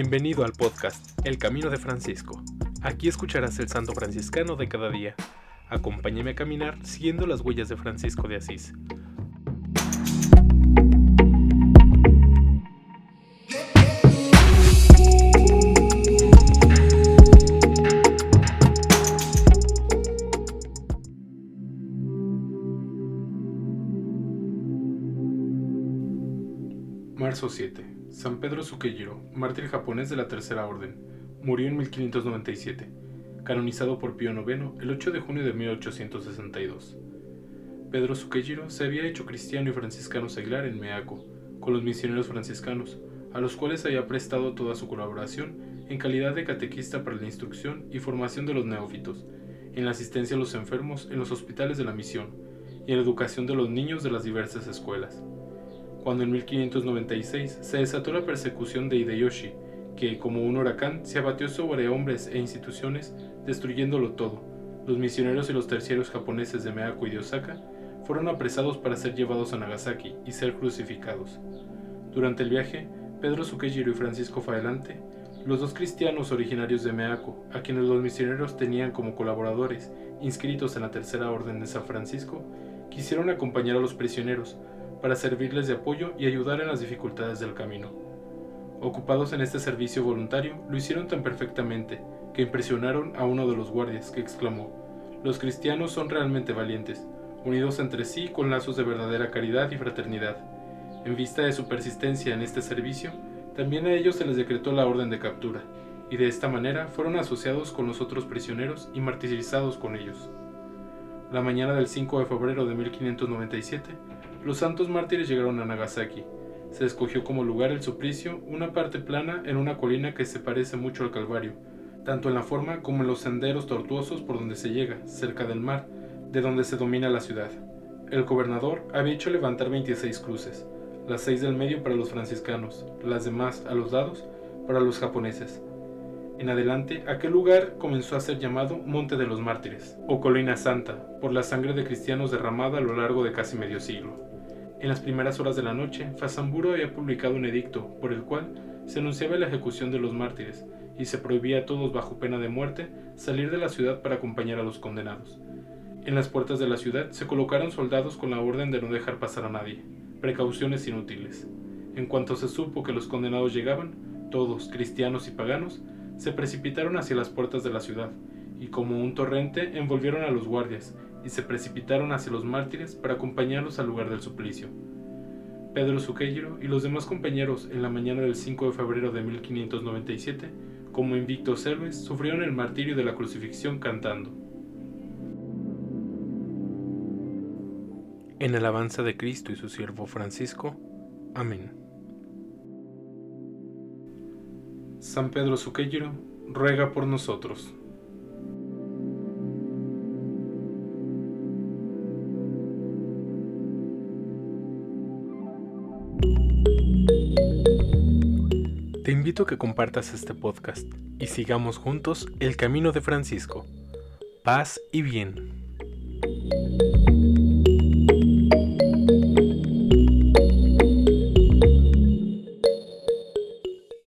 Bienvenido al podcast El Camino de Francisco. Aquí escucharás el santo franciscano de cada día. Acompáñame a caminar siguiendo las huellas de Francisco de Asís. Marzo 7. San Pedro Sukejiro, mártir japonés de la Tercera Orden, murió en 1597, canonizado por Pío IX el 8 de junio de 1862. Pedro Sukejiro se había hecho cristiano y franciscano seglar en Meako, con los misioneros franciscanos, a los cuales había prestado toda su colaboración en calidad de catequista para la instrucción y formación de los neófitos, en la asistencia a los enfermos en los hospitales de la misión y en la educación de los niños de las diversas escuelas cuando en 1596 se desató la persecución de Hideyoshi, que, como un huracán, se abatió sobre hombres e instituciones, destruyéndolo todo. Los misioneros y los terciarios japoneses de Meako y de Osaka fueron apresados para ser llevados a Nagasaki y ser crucificados. Durante el viaje, Pedro Sukejiro y Francisco Faelante, los dos cristianos originarios de Meako, a quienes los misioneros tenían como colaboradores inscritos en la Tercera Orden de San Francisco, quisieron acompañar a los prisioneros, para servirles de apoyo y ayudar en las dificultades del camino. Ocupados en este servicio voluntario, lo hicieron tan perfectamente que impresionaron a uno de los guardias, que exclamó, Los cristianos son realmente valientes, unidos entre sí con lazos de verdadera caridad y fraternidad. En vista de su persistencia en este servicio, también a ellos se les decretó la orden de captura, y de esta manera fueron asociados con los otros prisioneros y martirizados con ellos. La mañana del 5 de febrero de 1597, los santos mártires llegaron a Nagasaki. Se escogió como lugar el suplicio una parte plana en una colina que se parece mucho al Calvario, tanto en la forma como en los senderos tortuosos por donde se llega, cerca del mar, de donde se domina la ciudad. El gobernador había hecho levantar 26 cruces, las seis del medio para los franciscanos, las demás a los lados para los japoneses. En adelante, aquel lugar comenzó a ser llamado Monte de los Mártires, o Colina Santa, por la sangre de cristianos derramada a lo largo de casi medio siglo. En las primeras horas de la noche, Fasamburo había publicado un edicto por el cual se anunciaba la ejecución de los mártires y se prohibía a todos bajo pena de muerte salir de la ciudad para acompañar a los condenados. En las puertas de la ciudad se colocaron soldados con la orden de no dejar pasar a nadie, precauciones inútiles. En cuanto se supo que los condenados llegaban, todos, cristianos y paganos, se precipitaron hacia las puertas de la ciudad, y como un torrente envolvieron a los guardias y se precipitaron hacia los mártires para acompañarlos al lugar del suplicio. Pedro Suqueiro y los demás compañeros en la mañana del 5 de febrero de 1597, como invictos héroes, sufrieron el martirio de la crucifixión cantando. En alabanza de Cristo y su siervo Francisco. Amén. San Pedro Suqueiro, ruega por nosotros. Te invito a que compartas este podcast y sigamos juntos el camino de Francisco. Paz y bien.